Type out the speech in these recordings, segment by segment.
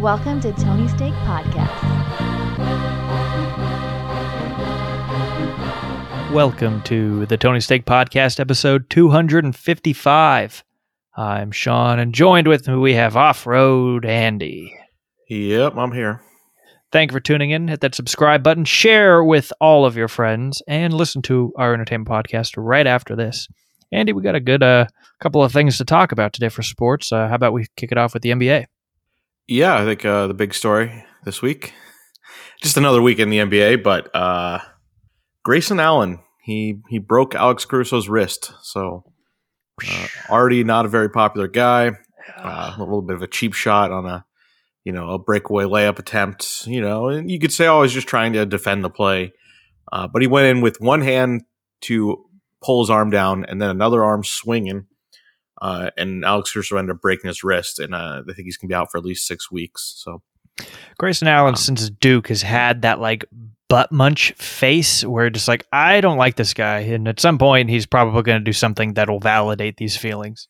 Welcome to Tony Steak Podcast. Welcome to the Tony Steak Podcast, episode 255. I'm Sean, and joined with me we have Off Road Andy. Yep, I'm here. Thank you for tuning in. Hit that subscribe button, share with all of your friends, and listen to our entertainment podcast right after this. Andy, we got a good uh, couple of things to talk about today for sports. Uh, how about we kick it off with the NBA? Yeah, I think uh, the big story this week, just another week in the NBA, but uh, Grayson Allen he he broke Alex Caruso's wrist, so uh, already not a very popular guy. Uh, a little bit of a cheap shot on a you know a breakaway layup attempt. You know, and you could say, oh, he's just trying to defend the play, uh, but he went in with one hand to pull his arm down, and then another arm swinging. Uh, and Alex Caruso ended up breaking his wrist, and uh, I think he's gonna be out for at least six weeks. So Grayson Allen, Um, since Duke, has had that like butt munch face where just like, I don't like this guy. And at some point, he's probably going to do something that'll validate these feelings.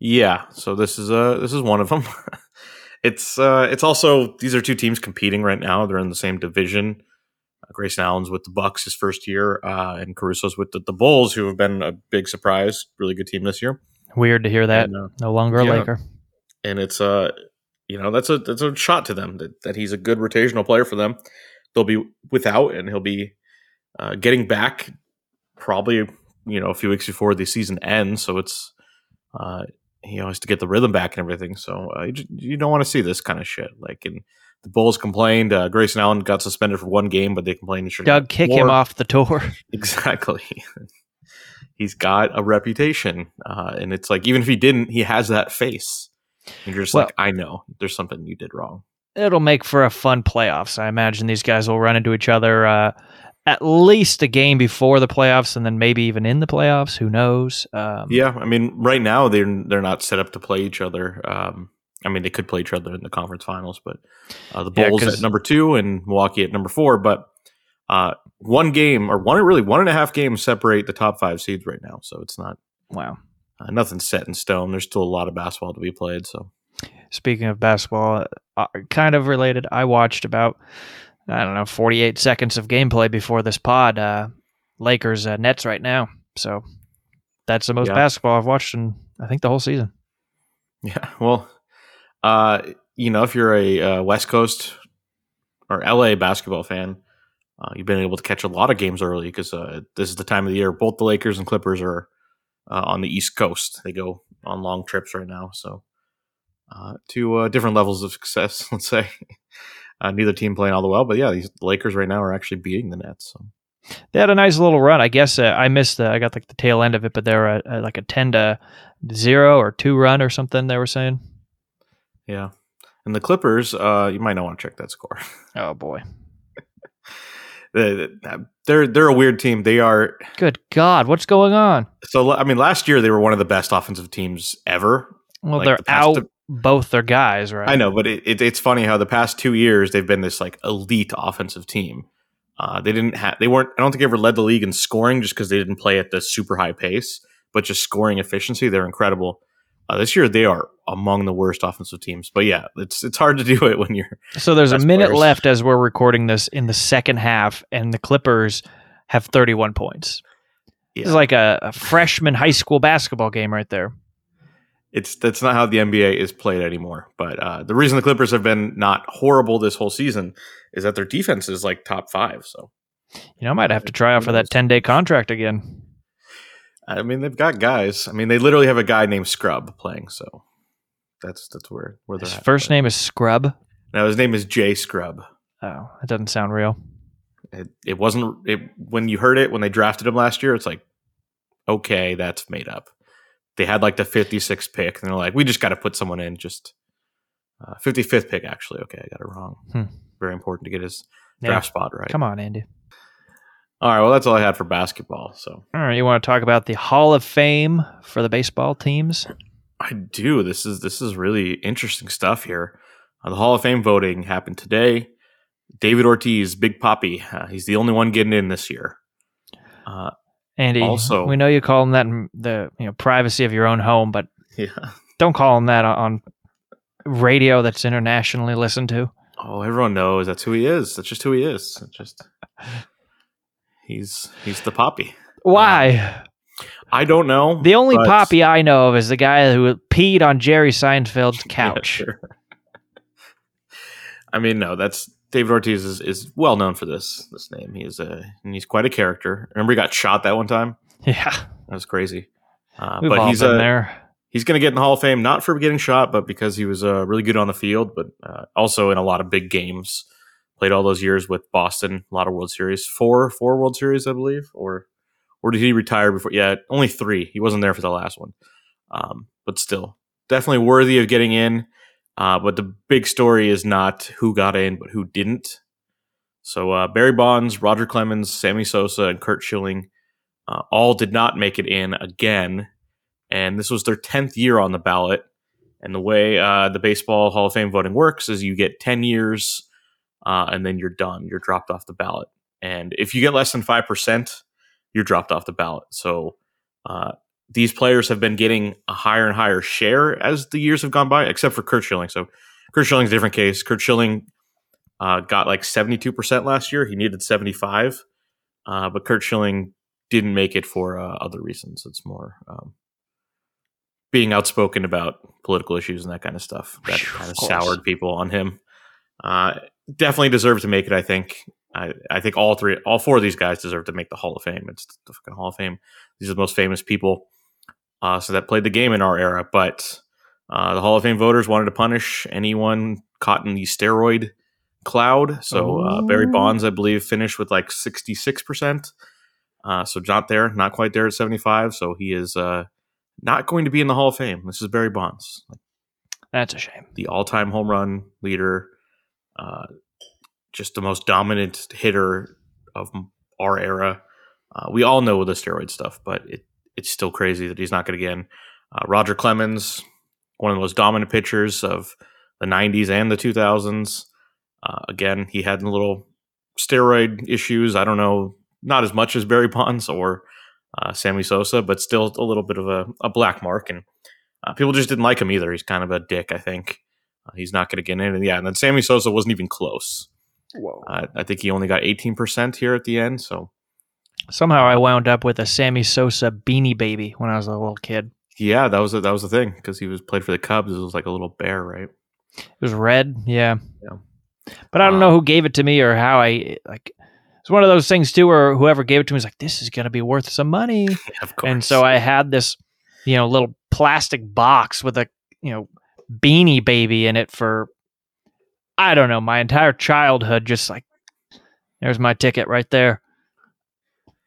Yeah, so this is uh this is one of them. it's uh it's also these are two teams competing right now. They're in the same division. Uh, Grayson Allen's with the Bucks his first year, uh, and Caruso's with the, the Bulls, who have been a big surprise, really good team this year. Weird to hear that. And, uh, No longer a yeah. Laker. and it's uh you know that's a that's a shot to them that, that he's a good rotational player for them. They'll be without, and he'll be uh, getting back probably you know a few weeks before the season ends. So it's uh, he has to get the rhythm back and everything. So uh, you, you don't want to see this kind of shit. Like and the Bulls complained. Uh, Grayson Allen got suspended for one game, but they complained he should Doug, kick him off the tour. Exactly. He's got a reputation, uh, and it's like even if he didn't, he has that face. And you're just Well- like, I know there's something you did wrong. It'll make for a fun playoffs. I imagine these guys will run into each other uh, at least a game before the playoffs, and then maybe even in the playoffs. Who knows? Um, Yeah, I mean, right now they're they're not set up to play each other. Um, I mean, they could play each other in the conference finals, but uh, the Yeah, Bulls 'cause- at number two and Milwaukee at number four. But uh, one game or one really one and a half games separate the top five seeds right now, so it's not Wow. uh, nothing set in stone. There's still a lot of basketball to be played. So Speaking of basketball, uh, kind of related, I watched about I don't know 48 seconds of gameplay before this pod. Uh, Lakers uh, Nets right now, so that's the most Yeah. basketball I've watched in I think the whole season. Yeah, well, uh, you know, if you're a uh, West Coast or LA basketball fan, uh, you've been able to catch a lot of games early because uh, this is the time of the year. Both the Lakers and Clippers are uh, on the East Coast. They go on long trips right now, so uh, to uh, different levels of success. Let's say uh, neither team playing all the well, but yeah, these the Lakers right now are actually beating the Nets. So. They had a nice little run. I guess uh, I missed. I got like the tail end of it, but they were at, at like a 10 to zero or two run or something. They were saying. Yeah, and the Clippers, uh, you might not want to check that score. Oh boy, They're they're a weird team. They are good God, what's going on? So I mean, last year they were one of the best offensive teams ever. Well, Like they're the out two- both their guys, right? I know, but it, it, it's funny how the past two years they've been this like elite offensive team. Uh, they didn't have, they weren't. I don't think they ever led the league in scoring just because they didn't play at the super high pace, but just scoring efficiency, they're incredible. Uh, this year they are among the worst offensive teams. But yeah, it's it's hard to do it when you're So there's a minute players. left as we're recording this in the second half, and the Clippers have 31 points. yeah, It's like a, a freshman high school basketball game right there. it's that's not how the NBA is played anymore. But uh, the reason the Clippers have been not horrible this whole season is that their defense is like top five. So You know, I might have to try out for that 10 day contract again. I mean, they've got guys. I mean, they literally have a guy named Scrubb playing. So that's that's where where His at. first But- name is Scrubb. Now his name is Jay Scrubb. Oh, that doesn't sound real. It, it wasn't it, when you heard it when they drafted him last year. It's like, okay, that's made up. They had like the 56th pick, and they're like, we just got to put someone in. Just uh, 55th pick, actually. Okay, I got it wrong. Hmm. Very important to get his Yeah. draft spot right. Come on, Andy. All right, well, that's all I had for basketball. So All right, you want to talk about the Hall of Fame for the baseball teams? I do. This is this is really interesting stuff here. Uh, the Hall of Fame voting happened today. David Ortiz, Big Papi, uh, he's the only one getting in this year. Uh, Andy, Also- we know you call him that in the you know privacy of your own home, but yeah, don't call him that on radio that's internationally listened to. Oh, everyone knows that's who he is. That's just who he is. It's just he's he's the poppy. Why? I don't know. The only but- poppy I know of is the guy who peed on Jerry Seinfeld's Yeah, couch. sure. I mean, no, that's David Ortiz is, is well known for this this name. He is a and he's quite a character. Remember, he got shot that one time. yeah, That was crazy. Uh, we've but all he's been a, there. he's going to get in the Hall of Fame not for getting shot, but because he was uh, really good on the field, but uh, also in a lot of big games. Played all those years with Boston, a lot of World Series, four four World Series, I believe, or or did he retire before? Yeah, only three. He wasn't there for the last one, um, but still, definitely worthy of getting in. Uh, but the big story is not who got in, but who didn't. So uh, Barry Bonds, Roger Clemens, Sammy Sosa, and Curt Schilling uh, all did not make it in again and this was their 10th year on the ballot. And the way uh, the Baseball Hall of Fame voting works is you get 10 years uh, and then you're done. You're dropped off the ballot. And if you get less than 5%, you're dropped off the ballot. So uh, these players have been getting a higher and higher share as the years have gone by, except for Curt Schilling. So Curt Schilling's a different case. Curt Schilling uh, got like 72% last year. He needed 75. Uh, but Curt Schilling didn't make it for uh, other reasons. It's more um, being outspoken about political issues and that kind of stuff that kind of of soured people on him. Uh, definitely deserved to make it. I think. I, I think all three, all four of these guys deserve to make the Hall of Fame. It's the fucking Hall of Fame. These are the most famous people, uh, so that played the game in our era. But uh, the Hall of Fame voters wanted to punish anyone caught in the steroid cloud. So uh, Barry Oh. Bonds, I believe, finished with like sixty six percent. Uh, so not there, not quite there at seventy five. So he is uh, not going to be in the Hall of Fame. This is Barry Bonds, That's a shame. the all time home run leader, uh, just the most dominant hitter of our era. Uh, we all know the steroid stuff, but it, it's still crazy that he's not going to get in. Uh, Roger Clemens, one of the most dominant pitchers of the 90s and the 2000s. Uh, again, he had a little steroid issues. I don't know, not as much as Barry Bonds or uh, Sammy Sosa, but still a little bit of a, a black mark. And uh, people just didn't like him either. He's kind of a dick, I think. Uh, he's not going to get in. And yeah, and then Sammy Sosa wasn't even close. Whoa. Uh, I think he only got 18% here at the end. So Somehow I wound up with a Sammy Sosa beanie baby when I was a little kid. yeah, that was a, that was the thing because he was played for the Cubs. It was like a little bear, right? It was red, yeah. Yeah. But I don't Uh, know who gave it to me or how I like. It's one of those things too, where whoever gave it to me was like, "This is gonna be worth some money," of course. and so I had this, you know, little plastic box with a you know beanie baby in it for, I don't know, my entire childhood. Just like, there's my ticket right there.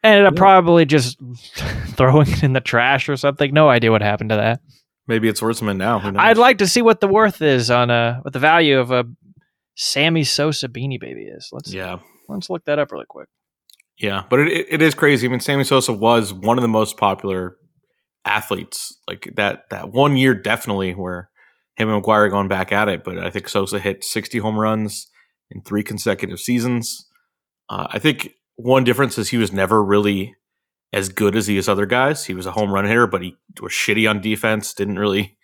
Ended up Yeah. probably just throwing it in the trash or something. No idea what happened to that. maybe it's worth something now. Who knows? I'd like to see what the worth is on a what the value of a Sammy Sosa beanie baby is. Let's yeah. let's look that up really quick. Yeah, but it, it, it is crazy. I mean, Sammy Sosa was one of the most popular athletes. Like that that one year, definitely where him and McGwire going back at it. But I think Sosa hit 60 home runs in three consecutive seasons. Uh, I think one difference is he was never really as good as these other guys. He was a home run hitter, but he was shitty on defense. Didn't really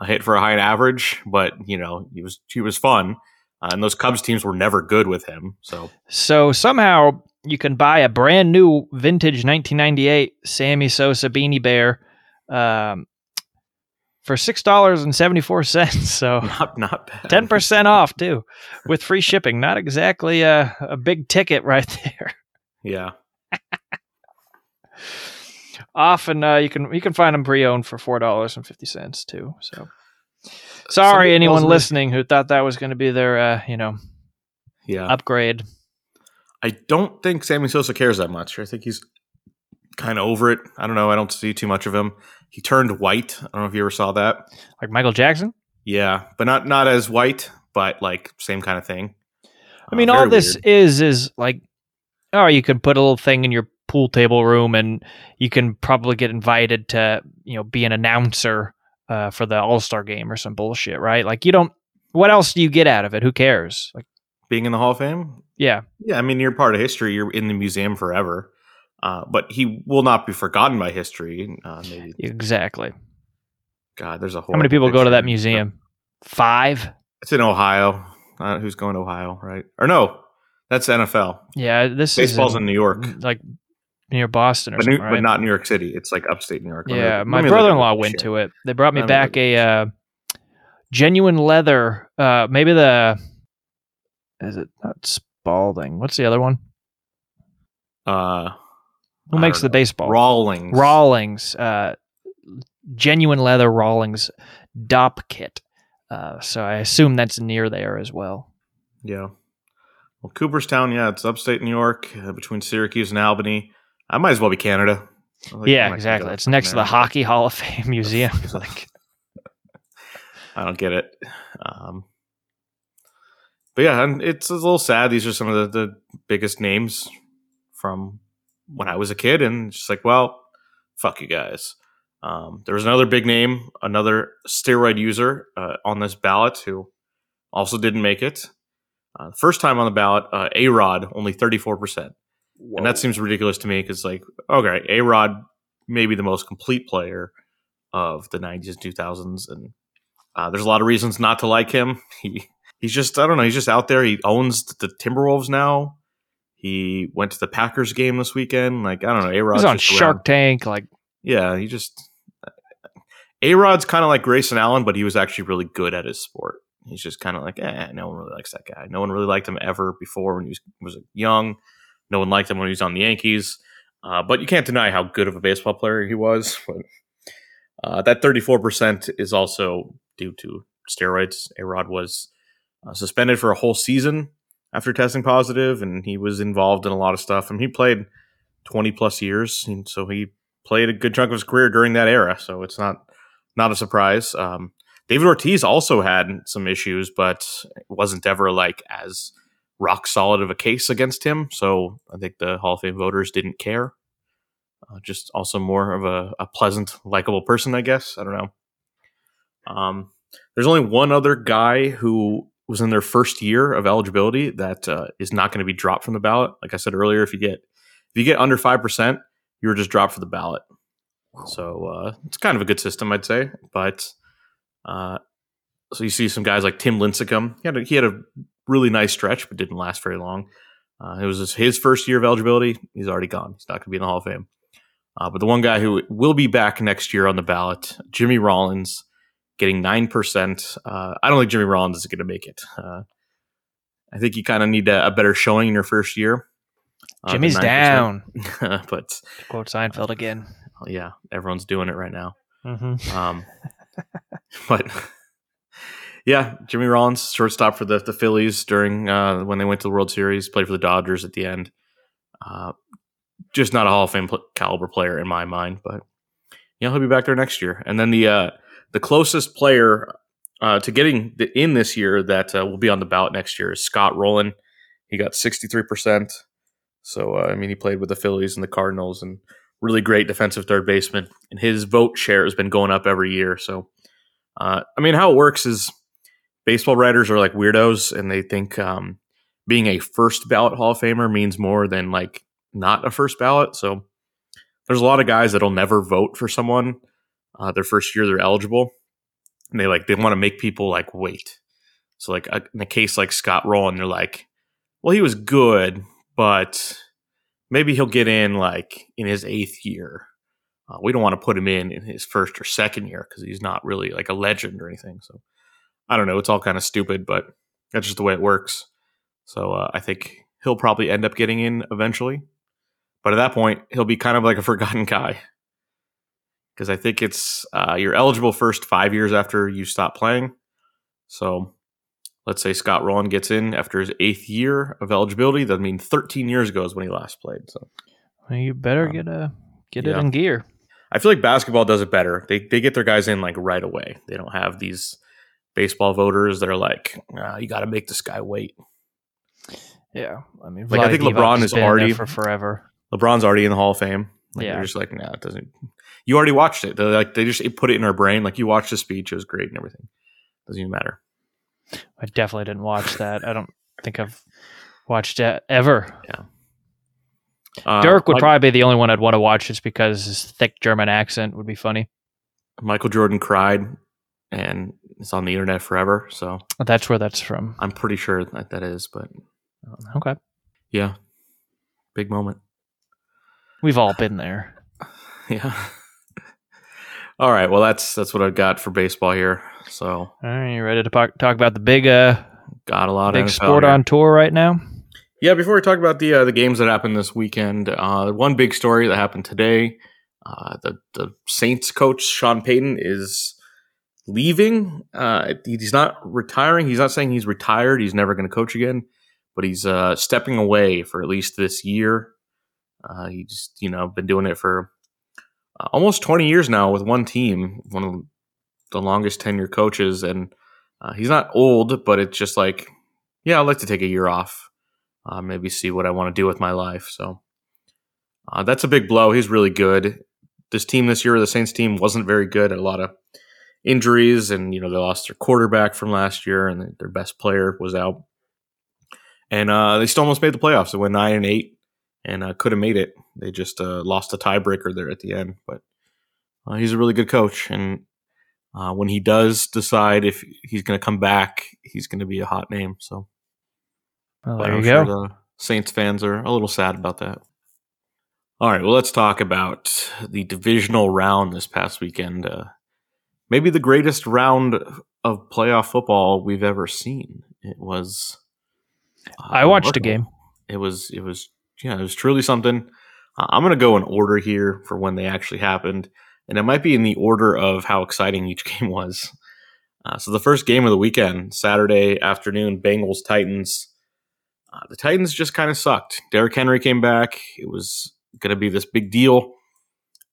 uh, hit for a high average, but you know he was he was fun. Uh, and those Cubs teams were never good with him. So So somehow you can buy a brand new vintage 1998 Sammy Sosa beanie bear um, for six dollars and seventy four cents. So not not bad. ten percent off too, with free shipping. Not exactly a, a big ticket right there. Yeah. Often uh, you can you can find them pre owned for four dollars and fifty cents too. So sorry Somebody anyone listening who thought that was going to be their uh, you know Yeah. upgrade. I don't think Sammy Sosa cares that much. I think he's kind of over it. I don't know. I don't see too much of him. He turned white. I don't know if you ever saw that. Like Michael Jackson. Yeah, but not not as white, but like same kind of thing. I mean, Uh, all this weird. is is like, oh, you can put a little thing in your pool table room, and you can probably get invited to, you know, be an announcer uh, for the All Star game or some bullshit, right? Like, you don't. What else do you get out of it? Who cares? Like, being in the Hall of Fame. yeah, Yeah, I mean, you're part of history. You're in the museum forever. Uh, but he will not be forgotten by history. Uh, maybe exactly. God, there's a whole. How many people go to that museum? five. It's in Ohio. Uh, who's going to Ohio, right? Or no, that's NFL. Yeah, this Baseball's is in New York, like near Boston or but, New, something, right? but not New York City. It's like upstate New York. Me- Yeah, my brother-in-law went shit. to it. They brought me back a uh, genuine leather. Uh, maybe the is it not Spalding? What's the other one? Uh, Who I makes the know. baseball? Rawlings. Rawlings, uh, genuine leather Rawlings Dopp kit. Uh, so I assume that's near there as well. Yeah. Well, Cooperstown, yeah, it's upstate New York, uh, between Syracuse and Albany. I might as well be Canada. Like- yeah, exactly. It's next to the. Hockey Hall of Fame Museum. fuck is that? like, I don't get it. Um, but yeah, and it's a little sad. These are some of the, the biggest names from when I was a kid, and just like, well, fuck you guys. Um, there was another big name, another steroid user uh, on this ballot who also didn't make it. Uh, first time on the ballot, uh, A Rod, only 34%. And that seems ridiculous to me because, like, okay, A Rod, maybe the most complete player of the 90s and 2000s. And uh, there's a lot of reasons not to like him. He He's just, I don't know, he's just out there. He owns the Timberwolves now. He went to the Packers game this weekend. Like, I don't know. A he Rod's was on Shark Tank. Like, yeah, he just A Rod's kind of like Grayson Allen, but he was actually really good at his sport. He's just kind of like, eh, no one really likes that guy. No one really liked him ever before when he was, was young. No one liked him when he was on the Yankees. Uh, but you can't deny how good of a baseball player he was. But uh, that 34% is also due to steroids. A Rod was uh, suspended for a whole season after testing positive, and he was involved in a lot of stuff. And he played 20 plus years, and so he played a good chunk of his career during that era. So it's not not a surprise. Um, David Ortiz also had some issues, but it wasn't ever like as rock solid of a case against him. So I think the Hall of Fame voters didn't care. Uh, just also more of a, a pleasant, likable person, I guess. I don't know. Um, there's only one other guy who was in their first year of eligibility that uh, is not going to be dropped from the ballot. Like I said earlier, if you get if you get under five percent, you're just dropped for the ballot. So uh, it's kind of a good system, I'd say. But uh, so you see some guys like Tim Lincecum. He had a, he had a really nice stretch, but didn't last very long. Uh, it was his, his first year of eligibility. He's already gone. He's not going to be in the Hall of Fame. Uh, but the one guy who will be back next year on the ballot, Jimmy Rollins, getting nine percent. Uh, I don't think Jimmy Rollins is going to make it. Uh, I think you kind of need a, a better showing in your first year. uh, Jimmy's down. but quote Seinfeld again. yeah, everyone's doing it right now. Mm-hmm. Um, but yeah, Jimmy Rollins, shortstop for the, the Phillies during uh, when they went to the World Series, played for the Dodgers at the end. Uh, just not a Hall of Fame pl- caliber player in my mind, but you know he'll be back there next year. And then the uh, the closest player uh, to getting the, in this year that uh, will be on the ballot next year is Scott Rolen. He got sixty three percent. So uh, I mean, he played with the Phillies and the Cardinals, and really great defensive third baseman. And his vote share has been going up every year. So uh, I mean, how it works is baseball writers are like weirdos, and they think um, being a first ballot Hall of Famer means more than like not a first ballot. So there's a lot of guys that'll never vote for someone uh, their first year they're eligible, and they like they want to make people like wait. So like uh, in a case like Scott Rolen, they're like, well, he was good, but maybe he'll get in like in his eighth year. Uh, we don't want to put him in in his first or second year because he's not really like a legend or anything. So I don't know. It's all kind of stupid, but that's just the way it works. So uh, I think he'll probably end up getting in eventually. But at that point, he'll be kind of like a forgotten guy. Because I think it's uh, you're eligible first five years after you stop playing. So let's say Scott Rolen gets in after his eighth year of eligibility. That means 13 years ago is when he last played. So Well, you better Um, get a get yeah. it in gear. I feel like basketball does it better. They they get their guys in like right away. They don't have these baseball voters that are like, ah, you got to make this guy wait. Yeah, I mean, Like, I think LeBron is been in there already- for forever. LeBron's already in the Hall of Fame. Like, Yeah. they're just like, nah, it doesn't. You already watched it. They're like they just put it in our brain. Like you watched the speech, it was great and everything. Doesn't even matter. I definitely didn't watch that. I don't think I've watched it ever. Uh, Dirk would Mi- probably be the only one I'd want to watch just because his thick German accent would be funny. Michael Jordan cried, and it's on the internet forever. So That's where that's from. I'm pretty sure that that is. But Okay. yeah, big moment. We've all been there. Yeah. All right. Well, that's that's what I've got for baseball here. So All right, you ready to talk, talk about the big uh got a lot big of NFL sport here. on tour right now? Yeah, before we talk about the uh, the games that happened this weekend, uh, one big story that happened today: uh, the the Saints coach Sean Payton is leaving. Uh, he's not retiring. He's not saying he's retired. He's never going to coach again, but he's uh, stepping away for at least this year. Uh, just, you know been doing it for uh, almost twenty years now with one team, one of the longest tenure coaches, and uh, he's not old, but it's just like, yeah, I'd like to take a year off uh, maybe see what I want to do with my life. So uh, that's a big blow. He's really good. This team this year, the Saints team, wasn't very good. A lot of injuries, and you know they lost their quarterback from last year, and their best player was out. And uh, they still almost made the playoffs. They went nine and eight, and uh, could have made it. They just uh, lost a tiebreaker there at the end. But uh, he's a really good coach, and uh, when he does decide if he's going to come back, he's going to be a hot name. So. Well, there you I'm go. sure the Saints fans are a little sad about that. All right, well, let's talk about the divisional round this past weekend. Uh, maybe the greatest round of playoff football we've ever seen. It was. uh, I watched a game. It was. It was. Yeah, it was truly something. Uh, I'm going to go in order here for when they actually happened, and it might be in the order of how exciting each game was. Uh, so the first game of the weekend, Saturday afternoon, Bengals Titans. Uh, the Titans just kind of sucked. Derrick Henry came back. It was going to be this big deal,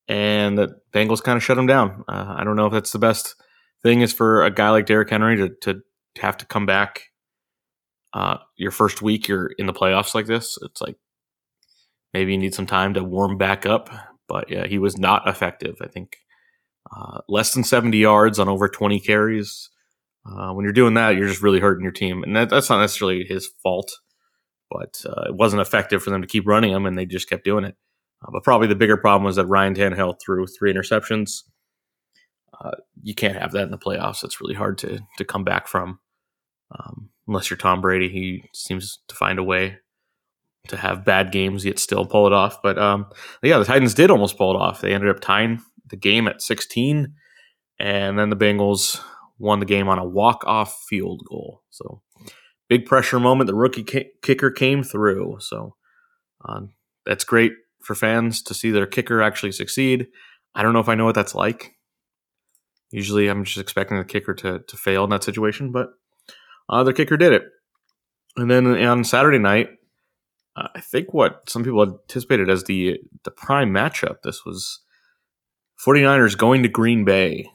and the Bengals kind of shut him down. Uh, I don't know if that's the best thing is for a guy like Derrick Henry to to have to come back. Uh, your first week, you're in the playoffs like this. It's like maybe you need some time to warm back up. But yeah, he was not effective. I think uh, less than 70 yards on over 20 carries. Uh, when you're doing that, you're just really hurting your team, and that, that's not necessarily his fault but uh, it wasn't effective for them to keep running them, and they just kept doing it. Uh, but probably the bigger problem was that Ryan Tannehill threw three interceptions. Uh, you can't have that in the playoffs. It's really hard to to come back from, um, unless you're Tom Brady. He seems to find a way to have bad games yet still pull it off. But um, yeah, the Titans did almost pull it off. They ended up tying the game at 16, and then the Bengals won the game on a walk off field goal. So big pressure moment. The rookie ki- kicker came through. So um, that's great for fans to see their kicker actually succeed. I don't know if I know what that's like. Usually, I'm just expecting the kicker to to fail in that situation, but uh, the kicker did it. And then on Saturday night, uh, I think what some people anticipated as the the prime matchup. This was 49ers going to Green Bay.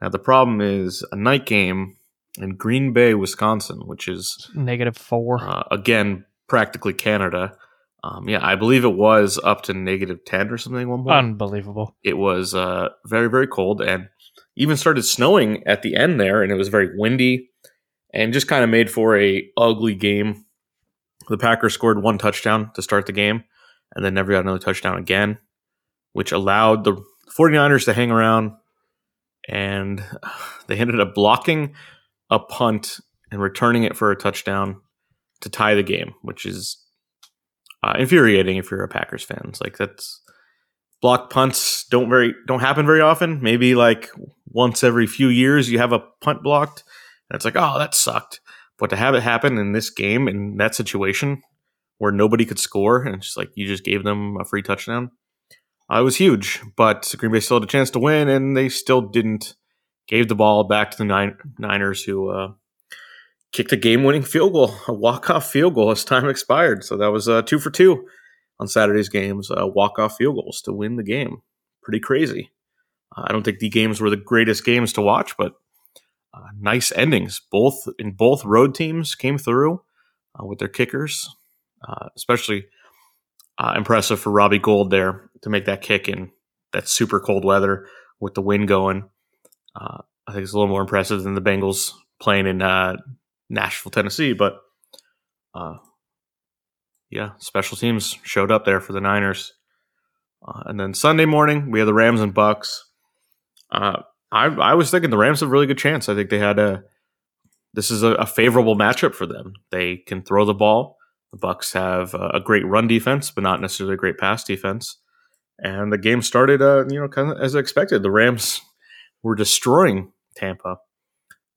Now the problem is a night game in Green Bay, Wisconsin, which is Negative four. uh, again practically Canada. Um, yeah, I believe it was up to negative ten or something. One point, Unbelievable. it was uh, very very cold and even started snowing at the end there, and it was very windy and just kind of made for a ugly game. The Packers scored one touchdown to start the game, and then never got another touchdown again, which allowed the 49ers to hang around, and they ended up blocking a punt and returning it for a touchdown to tie the game, which is uh, infuriating if you're a Packers fan. It's like that's block punts don't very don't happen very often. Maybe like once every few years you have a punt blocked, and it's like oh that sucked. But to have it happen in this game in that situation where nobody could score and it's just like you just gave them a free touchdown, uh, it was huge. But Green Bay still had a chance to win, and they still didn't. Gave the ball back to the Nin- Niners, who uh, kicked a game-winning field goal, a walk-off field goal as time expired. So that was uh, two for two on Saturday's games, uh, walk-off field goals to win the game. Pretty crazy. Uh, I don't think the games were the greatest games to watch, but uh, nice endings. Both in both road teams came through uh, with their kickers, uh, especially uh, impressive for Robbie Gould there to make that kick in that super cold weather with the wind going. Uh, I think it's a little more impressive than the Bengals playing in uh, Nashville, Tennessee. But yeah, special teams showed up there for the Niners. And then Sunday morning, we have the Rams and Bucks. Uh, I I was thinking the Rams have a really good chance. I think they had a this is a, a favorable matchup for them. They can throw the ball. The Bucks have a, a great run defense, but not necessarily a great pass defense. And the game started, uh, you know, kind of as expected. The Rams were destroying Tampa.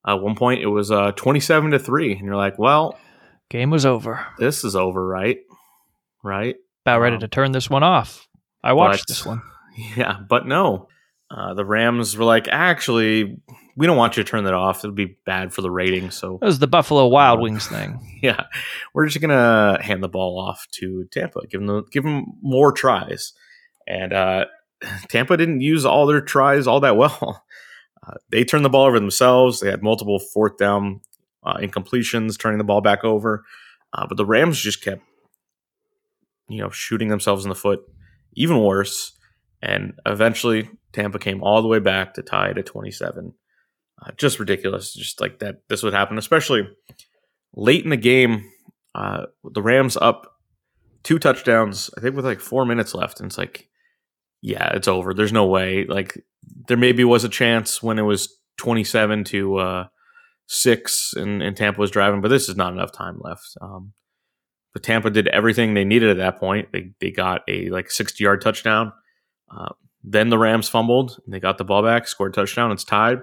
At one point, it was uh, twenty-seven to three, and you're like, "Well, Game was over. this is over, right? Right? About ready Um, to turn this one off. I watched but- this one. Yeah, but no. Uh, the Rams were like, actually, we don't want you to turn that off. It'll be bad for the rating. So, It was the Buffalo Wild Uh, Wings thing. yeah, we're just gonna hand the ball off to Tampa, give them give them more tries. And uh, Tampa didn't use all their tries all that well. Uh, they turned the ball over themselves. They had multiple fourth down uh, incompletions, turning the ball back over. Uh, but the Rams just kept, you know, shooting themselves in the foot. Even worse. And eventually, Tampa came all the way back to tie at 27. Uh, just ridiculous. Just like that, this would happen, especially late in the game. Uh, the Rams up two touchdowns, I think, with like four minutes left. And it's like, yeah, it's over. There's no way. Like, there maybe was a chance when it was 27 to uh, six and, and Tampa was driving, but this is not enough time left. Um, but Tampa did everything they needed at that point. They, they got a like 60 yard touchdown. Uh, then the Rams fumbled and they got the ball back, scored a touchdown. It's tied.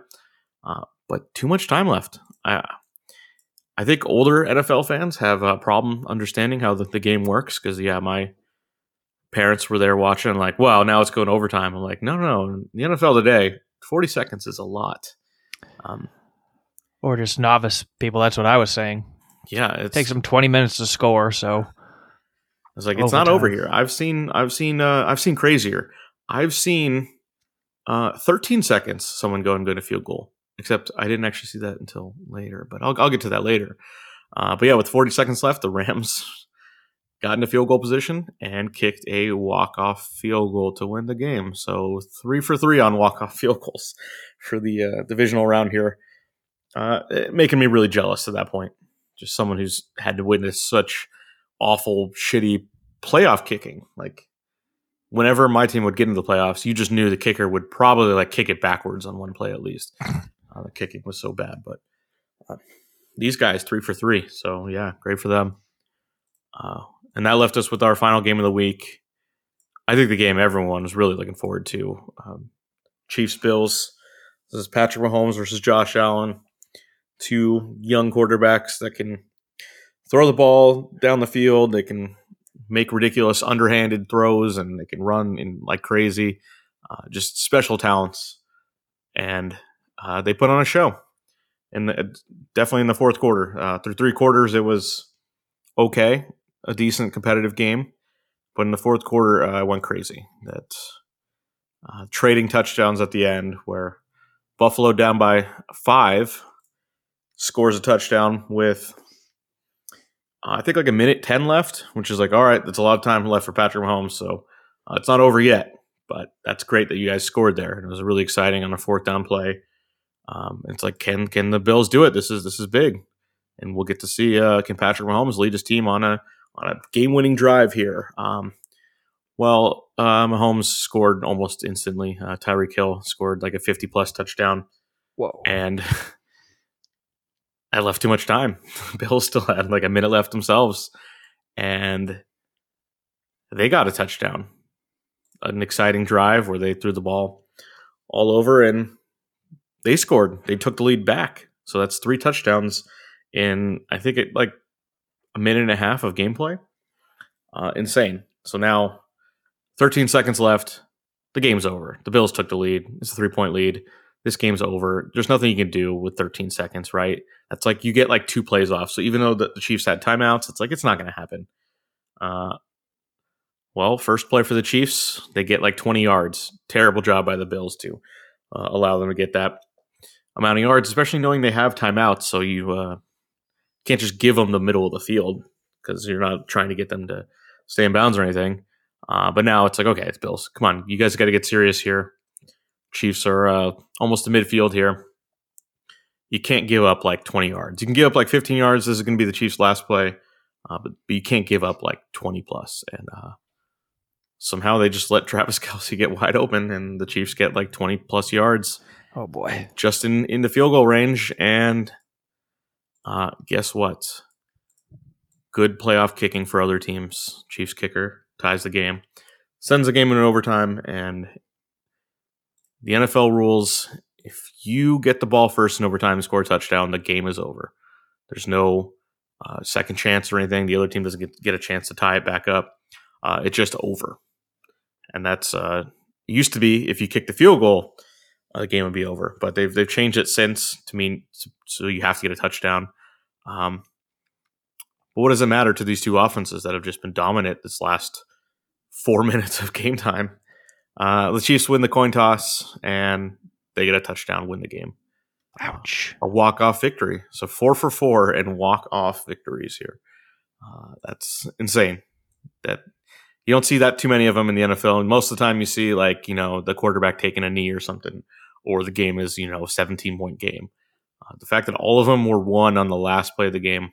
Uh, but too much time left. I, I think older NFL fans have a problem understanding how the, the game works because, yeah, my parents were there watching, like, well, now it's going overtime. I'm like, no, no, no. The NFL today, 40 seconds is a lot. Um, Or just novice people. That's what I was saying. yeah, It takes them 20 minutes to score. So It's like it's not over here. I've seen I've seen uh, I've seen crazier. I've seen uh, 13 seconds someone go and get a field goal. Except I didn't actually see that until later, but I'll I'll get to that later. Uh, but yeah, with 40 seconds left, the Rams got into field goal position and kicked a walk off field goal to win the game. So three for three on walk off field goals for the uh, divisional round here, uh, making me really jealous at that point. Just someone who's had to witness such awful, shitty playoff kicking. Like whenever my team would get into the playoffs, you just knew the kicker would probably like kick it backwards on one play at least. Uh, the kicking was so bad, but uh, these guys three for three. So yeah, great for them. Uh, and that left us with our final game of the week. I think the game everyone was really looking forward to. Um, Chiefs Bills. This is Patrick Mahomes versus Josh Allen. Two young quarterbacks that can throw the ball down the field. They can make ridiculous underhanded throws and they can run in like crazy. Uh, just special talents. And uh, they put on a show. And definitely in the fourth quarter. Uh, through three quarters, it was okay, a decent competitive game. But in the fourth quarter, uh, I went crazy. That uh, trading touchdowns at the end, where Buffalo down by five scores a touchdown with uh, I think like a minute ten left, which is like all right. That's a lot of time left for Patrick Mahomes, so uh, it's not over yet. But that's great that you guys scored there, and it was really exciting on a fourth down play. Um, it's like can can the Bills do it? This is this is big, and we'll get to see uh, can Patrick Mahomes lead his team on a on a game winning drive here. Um, well, uh, Mahomes scored almost instantly. Uh, Tyreek Hill scored like a fifty plus touchdown whoa. and I left too much time. Bills still had like a minute left themselves, and they got a touchdown. An exciting drive where they threw the ball all over and they scored. They took the lead back. So that's three touchdowns in I think it like a minute and a half of gameplay. Uh, insane. So now 13 seconds left. The game's over. The Bills took the lead. It's a three point lead this game's over. There's nothing you can do with 13 seconds, right? That's like you get like two plays off. So even though the, the Chiefs had timeouts, it's like it's not going to happen. Uh, well, first play for the Chiefs, they get like 20 yards. Terrible job by the Bills to uh, allow them to get that amount of yards, especially knowing they have timeouts. So you uh, can't just give them the middle of the field because you're not trying to get them to stay in bounds or anything. Uh, but now it's like, okay, it's Bills. Come on, you guys got to get serious here. Chiefs are uh, almost to midfield here. You can't give up like 20 yards. You can give up like 15 yards. This is going to be the Chiefs' last play, uh, but, but you can't give up like 20 plus. And uh, somehow they just let Travis Kelce get wide open, and the Chiefs get like 20 plus yards. Oh boy. just in in the field goal range. And uh, guess what? Good playoff kicking for other teams. Chiefs kicker ties the game, sends the game in overtime, and the NFL rules: if you get the ball first in overtime and score a touchdown, the game is over. There's no uh, second chance or anything. The other team doesn't get, get a chance to tie it back up. Uh, it's just over, and that's uh, used to be if you kick the field goal, uh, the game would be over. But they've they've changed it since to mean so you have to get a touchdown. Um, but what does it matter to these two offenses that have just been dominant this last four minutes of game time? Uh, the Chiefs win the coin toss and they get a touchdown, win the game. Ouch. A walk off victory. So four for four and walk off victories here. Uh, that's insane. That you don't see that too many of them in the NFL. And most of the time, you see like you know the quarterback taking a knee or something, or the game is you know a 17 point game. Uh, the fact that all of them were won on the last play of the game,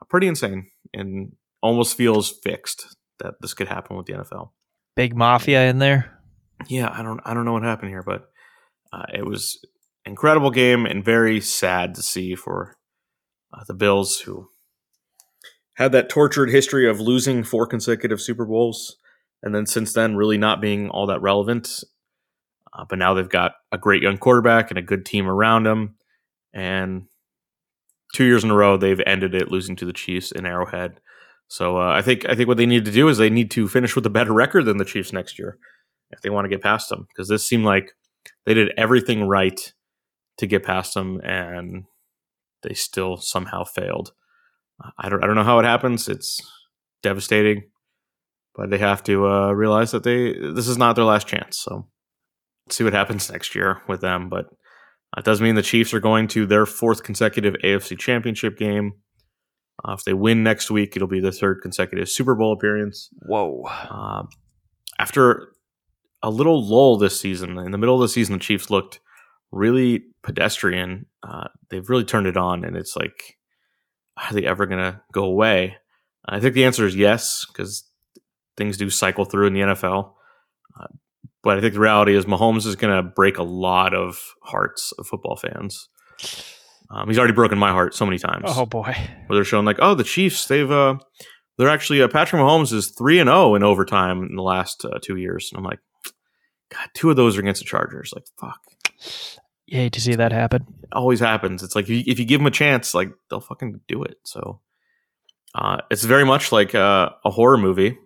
uh, pretty insane, and almost feels fixed that this could happen with the NFL. Big mafia in there. Yeah, I don't I don't know what happened here, but uh, it was incredible game and very sad to see for uh, the Bills who had that tortured history of losing four consecutive Super Bowls and then since then really not being all that relevant. Uh, but now they've got a great young quarterback and a good team around them, and two years in a row they've ended it losing to the Chiefs in Arrowhead. So uh, I think I think what they need to do is they need to finish with a better record than the Chiefs next year if they want to get past them because this seemed like they did everything right to get past them and they still somehow failed. I don't I don't know how it happens. It's devastating, but they have to uh, realize that they this is not their last chance. So let's see what happens next year with them. But it does mean the Chiefs are going to their fourth consecutive AFC Championship game. Uh, if they win next week, it'll be the third consecutive Super Bowl appearance. Whoa. Uh, after a little lull this season, in the middle of the season, the Chiefs looked really pedestrian. Uh, they've really turned it on, and it's like, are they ever going to go away? I think the answer is yes, because things do cycle through in the NFL. Uh, but I think the reality is Mahomes is going to break a lot of hearts of football fans. Um, he's already broken my heart so many times. Oh boy. Where they're showing like, oh, the Chiefs, they've uh, they're actually uh, Patrick Mahomes is three and zero in overtime in the last uh, two years, and I'm like, God, two of those are against the Chargers. Like, fuck, You hate to see that happen. it always happens. It's like if you, if you give them a chance, like they'll fucking do it. So, uh, it's very much like uh, a horror movie.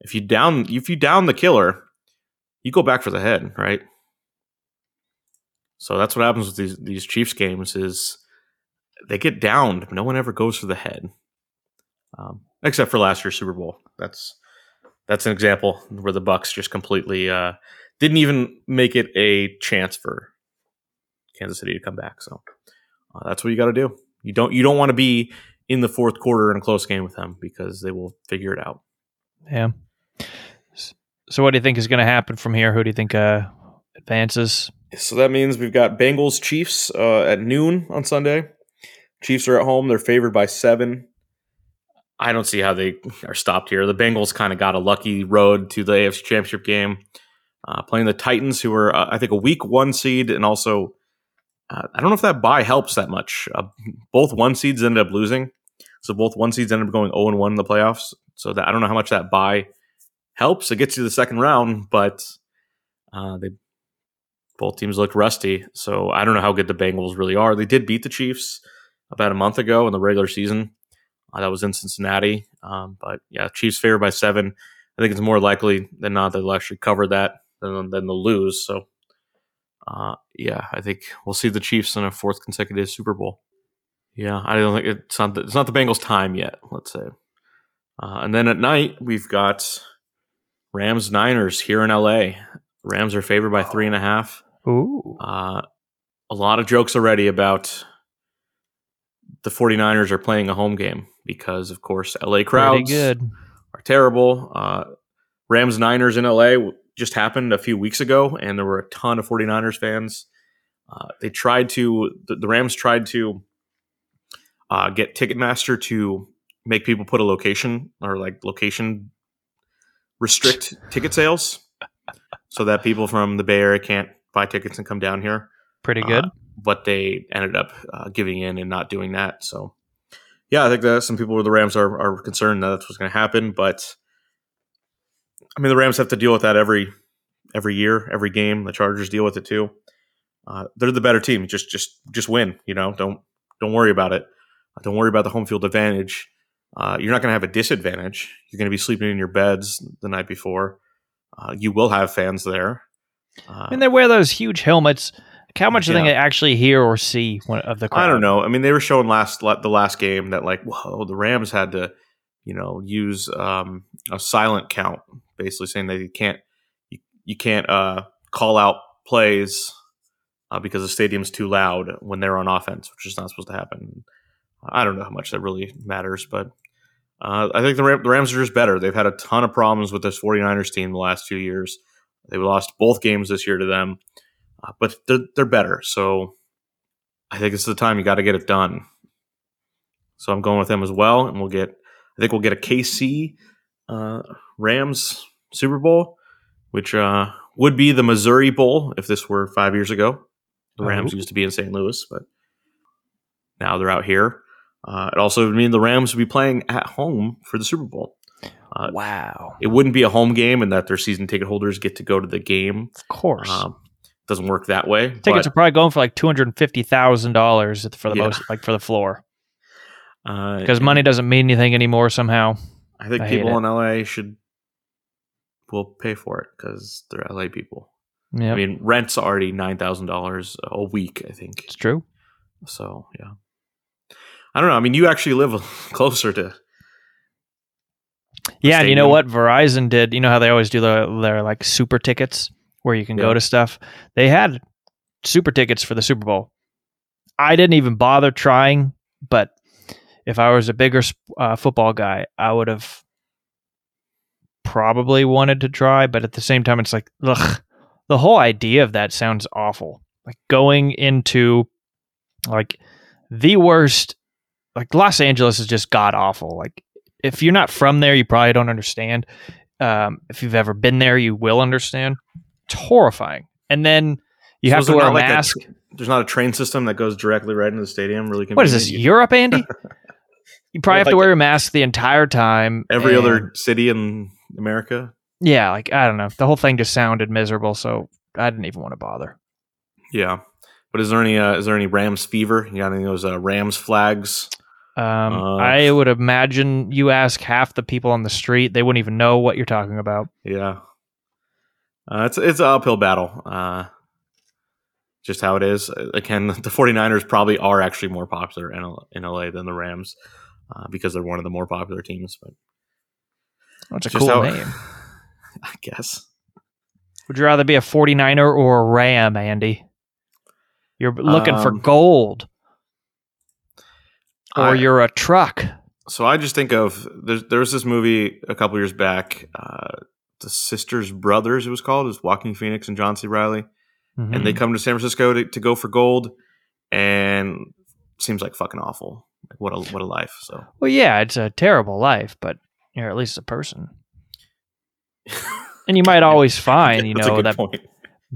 If you down if you down the killer, you go back for the head, right? So that's what happens with these these Chiefs games is they get downed. No one ever goes for the head, um, except for last year's Super Bowl. That's that's an example where the Bucks just completely uh, didn't even make it a chance for Kansas City to come back. So uh, that's what you got to do. You don't you don't want to be in the fourth quarter in a close game with them because they will figure it out. Yeah. So what do you think is going to happen from here? Who do you think uh, advances? So that means we've got Bengals Chiefs uh, at noon on Sunday. Chiefs are at home. They're favored by seven. I don't see how they are stopped here. The Bengals kind of got a lucky road to the AFC Championship game, uh, playing the Titans, who are uh, I think a week one seed, and also uh, I don't know if that buy helps that much. Uh, both one seeds ended up losing, so both one seeds ended up going zero and one in the playoffs. So that I don't know how much that buy helps. It gets you to the second round, but uh, they both teams look rusty. So I don't know how good the Bengals really are. They did beat the Chiefs about a month ago in the regular season. Uh, that was in Cincinnati. Um, but yeah, Chiefs favored by seven. I think it's more likely than not they'll actually cover that than, than they'll lose. So uh, yeah, I think we'll see the Chiefs in a fourth consecutive Super Bowl. Yeah, I don't think it's not the, it's not the Bengals' time yet. Let's say. Uh, and then at night we've got Rams Niners here in LA. Rams are favored by three and a half. Ooh. Uh, a lot of jokes already about the 49ers are playing a home game because, of course, LA crowds good. are terrible. Uh, Rams Niners in LA just happened a few weeks ago, and there were a ton of 49ers fans. Uh, they tried to, the, the Rams tried to uh, get Ticketmaster to make people put a location or like location restrict ticket sales so that people from the Bay Area can't buy tickets and come down here. Pretty good. Uh, but they ended up uh, giving in and not doing that. So, yeah, I think that some people with the Rams are, are concerned that that's what's going to happen. But I mean, the Rams have to deal with that every every year, every game. The Chargers deal with it too. Uh, they're the better team. Just just just win. You know, don't don't worry about it. Don't worry about the home field advantage. Uh, you're not going to have a disadvantage. You're going to be sleeping in your beds the night before. Uh, you will have fans there. Uh, I mean, they wear those huge helmets. How much do they actually hear or see when- of the crowd? I don't know. I mean, they were showing last the last game that like, whoa, the Rams had to, you know, use um, a silent count, basically saying that you can't you, you can't uh, call out plays uh, because the stadium's too loud when they're on offense, which is not supposed to happen. I don't know how much that really matters, but uh, I think the, Ram- the Rams are just better. They've had a ton of problems with this 49ers team the last few years. They lost both games this year to them, uh, but they're, they're better. So I think it's the time you got to get it done. So I'm going with them as well, and we'll get. I think we'll get a KC uh, Rams Super Bowl, which uh, would be the Missouri Bowl if this were five years ago. The Rams Oh. used to be in St. Louis, but now they're out here. Uh, it also would mean the Rams would be playing at home for the Super Bowl. Uh, Wow. It wouldn't be a home game, and that their season ticket holders get to go to the game. Of course. Um, doesn't work that way. Tickets but, are probably going for like two hundred fifty thousand dollars for the Yeah. most, like for the floor, uh, because money doesn't mean anything anymore. Somehow, I think I people in LA should will pay for it because they're LA people. yeah, I mean, rent's already nine thousand dollars a week. I think it's true. so. Yeah, I don't know. I mean, you actually live closer to. Yeah, and you know what? Verizon did. You know how they always do the, their like super tickets where you can go to stuff. They had super tickets for the Super Bowl. I didn't even bother trying, but if I was a bigger uh, football guy, I would have probably wanted to try. But at the same time, it's like, ugh, the whole idea of that sounds awful. Like going into like the worst. Like Los Angeles is just god awful. Like if you're not from there, you probably don't understand. Um, if you've ever been there, you will understand. It's horrifying. And then you So have to wear a like mask. tr- There's not a train system that goes directly right into the stadium. Really, what is this? Europe, Andy? You probably have to Like- wear a mask the entire time. Every and- other city in America. yeah, like I don't know. The whole thing just sounded miserable, so I didn't even want to bother. Yeah, but is there any uh, is there any Rams fever? You got any of those uh, Rams flags? Um, Uh. I would imagine you ask half the people on the street, they wouldn't even know what you're talking about. Yeah, uh, it's it's an uphill battle. Uh, just how it is. Again, the 49ers probably are actually more popular in, L- in LA than the Rams uh, because they're one of the more popular teams. But That's a cool how- name. I guess. Would you rather be a 49er or a Ram, Andy? You're looking for Um, gold. Or I- you're a truck. So I just think of there's there was this movie a couple years back, uh, the Sisters Brothers. It was called. It was Joaquin Phoenix and John C. Reilly, and they Mhm. come to San Francisco to, to go for gold, and seems like fucking awful. Like what a what a life. So Well, yeah, it's a terrible life, but you're at least a person. And you might always find, you know, that point.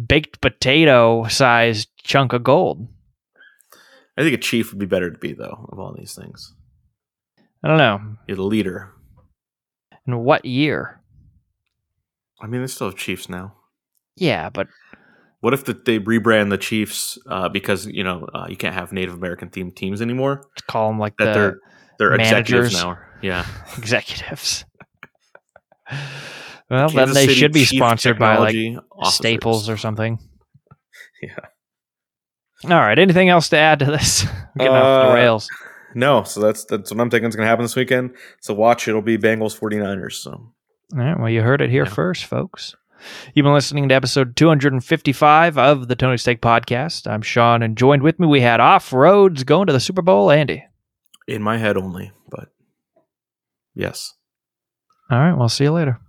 baked potato sized chunk of gold. I think a chief would be better to be though of all these things. I don't know. You're the leader. In what year? I mean, they still have chiefs now. Yeah, but What if the, they rebrand the Chiefs uh, because you know uh, you can't have Native American themed teams anymore? let's call them like That the they're they're executives managers. now. Yeah. executives. Well, then they City should be Chief sponsored by like Officers. Staples or something. Yeah. All right. Anything else to add to this? We're Getting off the Uh, rails. No, so that's that's what I'm thinking is going to happen this weekend. So watch, it'll be Bengals 49ers. So All right. Well, you heard it here Yeah. first, folks. You've been listening to episode 255 of the Tony Steak Podcast. I'm Sean, and joined with me we had off roads going to the Super Bowl, Andy. in my head only, but yes. All right. Well, see you later.